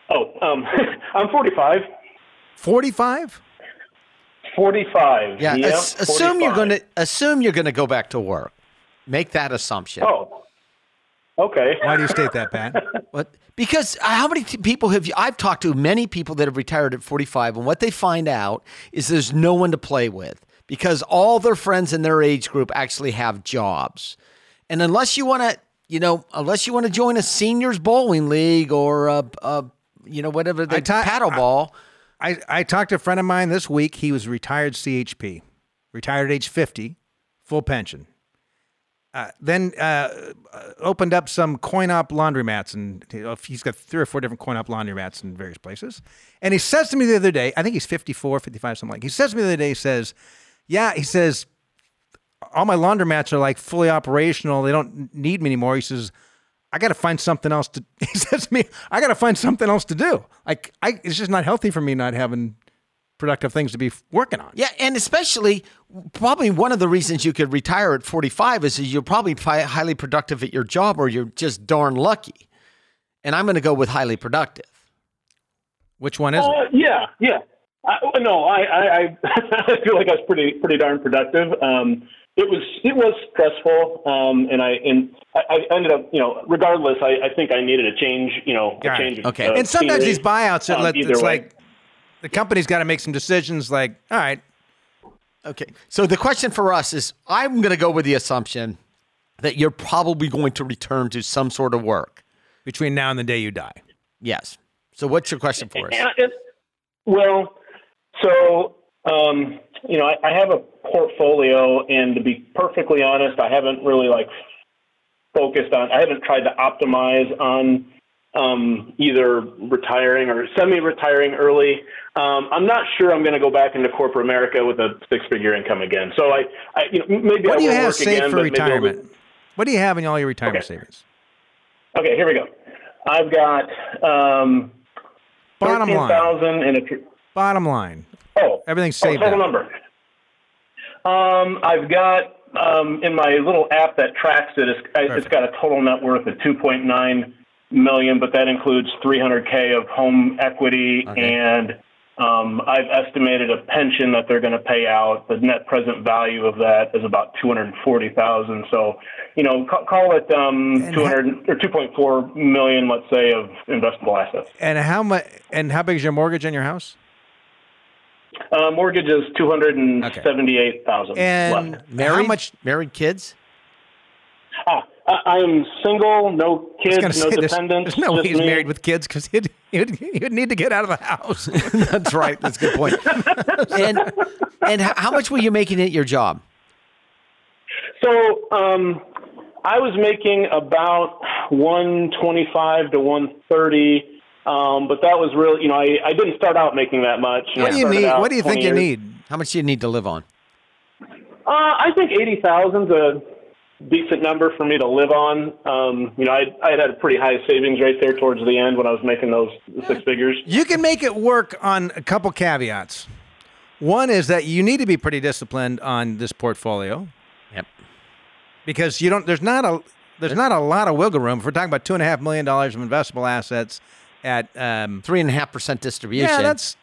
oh, um, *laughs* I'm 45. 45. 45. Yeah. Yep, as, assume 45. you're going to assume you're going to go back to work. Make that assumption. Oh. Okay. Why do you state that, Pat? *laughs* what? Because uh, how many t- people have you? I've talked to many people that have retired at 45, and what they find out is there's no one to play with because all their friends in their age group actually have jobs, and unless you want to, you know, unless you want to join a seniors bowling league or a, a you know, whatever the ta- paddle ball. I, I talked to a friend of mine this week. He was retired CHP, retired at age 50, full pension. Uh, then uh, opened up some coin op laundromats, and he's got three or four different coin op laundromats in various places. And he says to me the other day, I think he's 54, 55, something like. He says to me the other day, he says, "Yeah," he says, "all my laundromats are like fully operational. They don't need me anymore." He says, I got to find something else to. *laughs* He says to me, I got to find something else to do. Like, I, it's just not healthy for me not having productive things to be working on. Yeah, and especially probably one of the reasons you could retire at 45 is you're probably highly productive at your job or you're just darn lucky. And I'm going to go with highly productive. Which one is uh, it? Yeah, yeah. I, no, I, I, *laughs* I feel like I was pretty, pretty darn productive. Um, it was it was stressful, um, and I and I, I, ended up, you know, regardless, I, I think I needed a change, you know, a change. Of, okay, uh, and sometimes scenery, these buyouts, um, let, it's way. like the company's got to make some decisions. Like, all right, okay. So the question for us is, I'm going to go with the assumption that you're probably going to return to some sort of work between now and the day you die. Yes. So what's your question for us? well, so um, you know, I, I have a portfolio, and to be perfectly honest, I haven't really like focused on. I haven't tried to optimize on um, either retiring or semi-retiring early. Um, I'm not sure I'm going to go back into corporate America with a six-figure income again. So I, I you know, maybe what I do you will have saved again, for retirement? What do you have in all your retirement okay. savings? Okay, here we go. I've got um, bottom line. In a tr- bottom line. Oh, everything's saved. Oh, total number. Um, I've got um, in my little app that tracks it. It's, it's got a total net worth of 2.9 million, but that includes 300k of home equity, okay. and um, I've estimated a pension that they're going to pay out. The net present value of that is about 240,000. So, you know, call, call it um, 200 or 2.4 million, let's say, of investable assets. And how much? And how big is your mortgage on your house? Uh, mortgage is two hundred and seventy-eight thousand. And left. married? How much married kids? Ah, I'm single, no kids, no say, dependents. There's, there's no way he's me. married with kids because he'd, he'd, he'd need to get out of the house. *laughs* That's right. That's a good point. *laughs* and and how much were you making at your job? So um, I was making about one twenty-five to one thirty Um, but that was really, you know, I, I didn't start out making that much. What do you need? What do you think you need? How much do you need to live on? Uh, I think eighty thousand's a decent number for me to live on. Um, you know, I I had a pretty high savings right there towards the end when I was making those six figures. You can make it work on a couple caveats. One is that you need to be pretty disciplined on this portfolio. Yep. Because you don't. There's not a. There's not a lot of wiggle room. If we're talking about two and a half million dollars of investable assets at um, three and a half percent distribution. Yeah, that's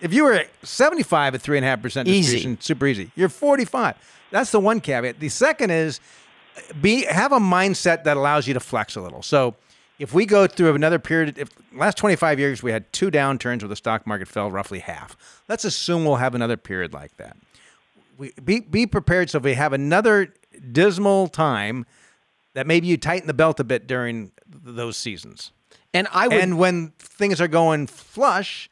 if you were 75 at three and a half percent distribution, easy. super easy. You're 45. That's the one caveat. The second is be have a mindset that allows you to flex a little. So if we go through another period, if last 25 years we had two downturns where the stock market fell roughly half. Let's assume we'll have another period like that. We be be prepared so if we have another dismal time that maybe you tighten the belt a bit during those seasons. And I would, and when things are going flush,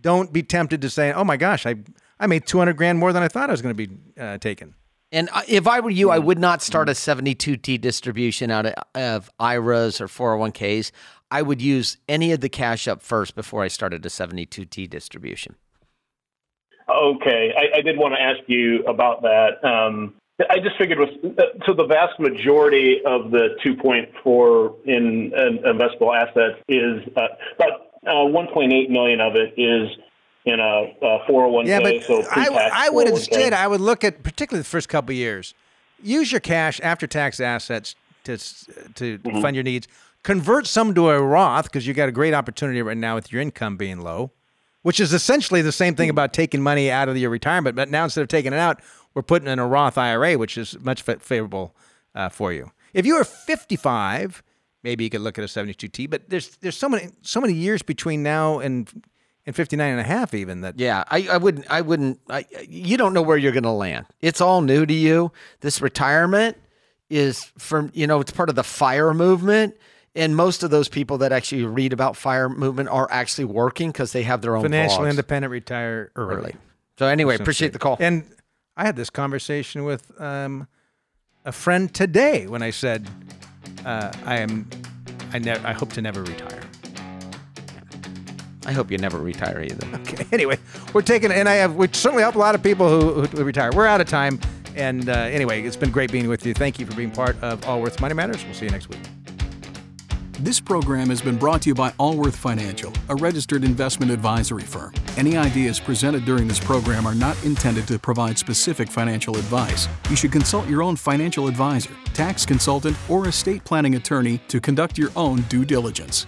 don't be tempted to say, "Oh my gosh, I I made 200 grand more than I thought I was going to be uh, taken." And if I were you, I would not start a 72T distribution out of, IRAs or 401ks. I would use any of the cash up first before I started a 72T distribution. Okay, I, I did want to ask you about that. Um, I just figured was so the vast majority of the 2.4 in uh, investable assets is uh, about uh, 1.8 million of it is in a, a 401k. Yeah, but so I, I would instead I would look at particularly the first couple years. Use your cash after tax assets to to mm-hmm. fund your needs. Convert some to a Roth because you've got a great opportunity right now with your income being low, which is essentially the same thing about taking money out of your retirement. But now instead of taking it out, we're putting in a Roth IRA, which is much favorable uh, for you. If you are 55, maybe you could look at a 72T. But there's there's so many so many years between now and and 59 and a half even that yeah i, I wouldn't i wouldn't I, you don't know where you're going to land. It's all new to you. This retirement is from you know it's part of the fire movement and most of those people that actually read about fire movement are actually working because they have their own financially blogs. independent retire early. early. So anyway appreciate the call. And i had this conversation with um, a friend today when i said uh, i am I, ne- I hope to never retire I hope you never retire either. *laughs* Okay. Anyway, we're taking, and I have, we certainly help a lot of people who, who retire. We're out of time. And uh, anyway, it's been great being with you. Thank you for being part of Allworth Money Matters. We'll see you next week. This program has been brought to you by Allworth Financial, a registered investment advisory firm. Any ideas presented during this program are not intended to provide specific financial advice. You should consult your own financial advisor, tax consultant, or estate planning attorney to conduct your own due diligence.